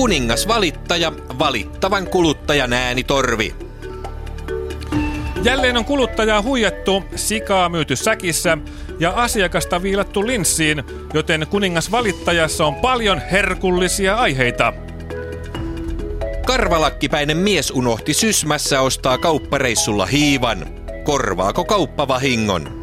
Kuningas valittaja, valittavan kuluttajan äänitorvi. Jälleen on kuluttajaa huijattu, sikaa myyty säkissä ja asiakasta viilattu linssiin, joten kuningas valittajassa on paljon herkullisia aiheita. Karvalakkipäinen mies unohti sysmässä ostaa kauppareissulla hiivan. Korvaako kauppa vahingon?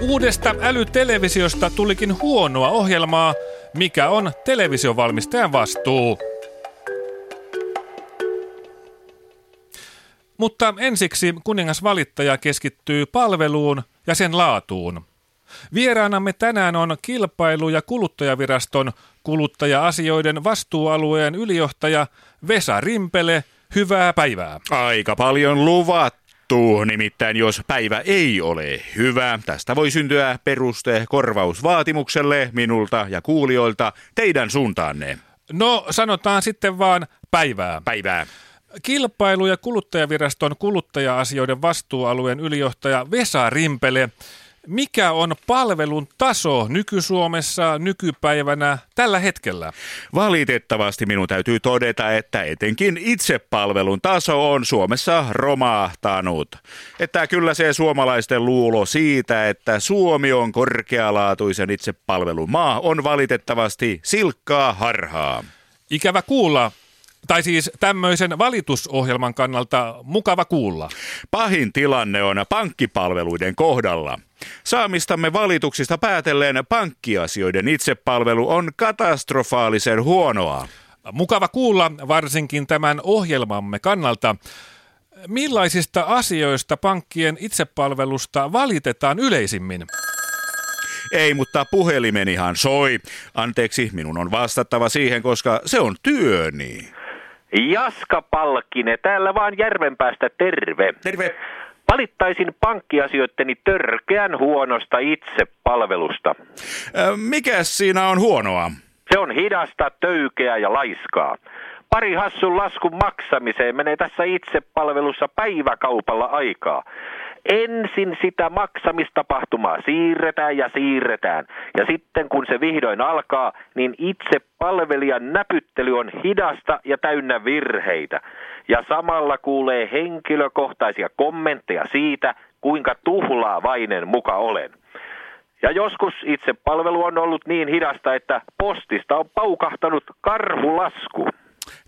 Uudesta älytelevisiosta tulikin huonoa ohjelmaa, mikä on televisiovalmistajan vastuu. Mutta ensiksi kuningas valittaja keskittyy palveluun ja sen laatuun. Vieraanamme tänään on kilpailu- ja kuluttajaviraston kuluttaja-asioiden vastuualueen ylijohtaja Vesa Rimpele. Hyvää päivää. Aika paljon luvattu, nimittäin jos päivä ei ole hyvä, tästä voi syntyä peruste korvausvaatimukselle minulta ja kuulijoilta teidän suuntaanne. No sanotaan sitten vaan päivää. Päivää. Kilpailu- ja kuluttajaviraston kuluttaja-asioiden vastuualueen ylijohtaja Vesa Rimpele. Mikä on palvelun taso nyky-Suomessa nykypäivänä tällä hetkellä? Valitettavasti minun täytyy todeta, että etenkin itsepalvelun taso on Suomessa romahtanut. Että kyllä se suomalaisten luulo siitä, että Suomi on korkealaatuisen itsepalvelun maa, on valitettavasti silkkaa harhaa. Ikävä kuulla, tai siis tämmöisen valitusohjelman kannalta mukava kuulla. Pahin tilanne on pankkipalveluiden kohdalla. Saamistamme valituksista päätellen pankkiasioiden itsepalvelu on katastrofaalisen huonoa. Mukava kuulla varsinkin tämän ohjelmamme kannalta. Millaisista asioista pankkien itsepalvelusta valitetaan yleisimmin? Ei, mutta puhelimenihan soi. Anteeksi, minun on vastattava siihen, koska se on työni. Jaska Palkkinen, täällä vaan Järvenpäästä terve. Terve. Valittaisin pankkiasioitteni törkeän huonosta itsepalvelusta. Ö, Mikäs siinä on huonoa? Se on hidasta, töykeä ja laiskaa. Pari hassun laskun maksamiseen menee tässä itsepalvelussa päiväkaupalla aikaa. Ensin sitä maksamistapahtumaa siirretään ja siirretään. Ja sitten kun se vihdoin alkaa, niin itse palvelijan näpyttely on hidasta ja täynnä virheitä. Ja samalla kuulee henkilökohtaisia kommentteja siitä, kuinka tuhlaavainen muka olen. Ja joskus itse palvelu on ollut niin hidasta, että postista on paukahtanut karhulasku.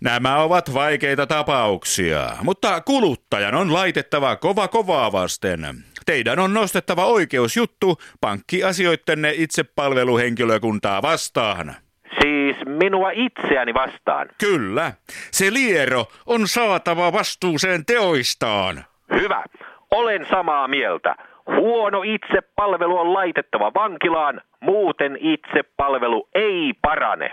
Nämä ovat vaikeita tapauksia, mutta kuluttajan on laitettava kova kovaa vasten. Teidän on nostettava oikeusjuttu pankkiasioittenne itsepalveluhenkilökuntaa vastaan. Siis minua itseäni vastaan. Kyllä, se liero on saatava vastuuseen teoistaan. Hyvä. Olen samaa mieltä. Huono itsepalvelu on laitettava vankilaan, muuten itsepalvelu ei parane.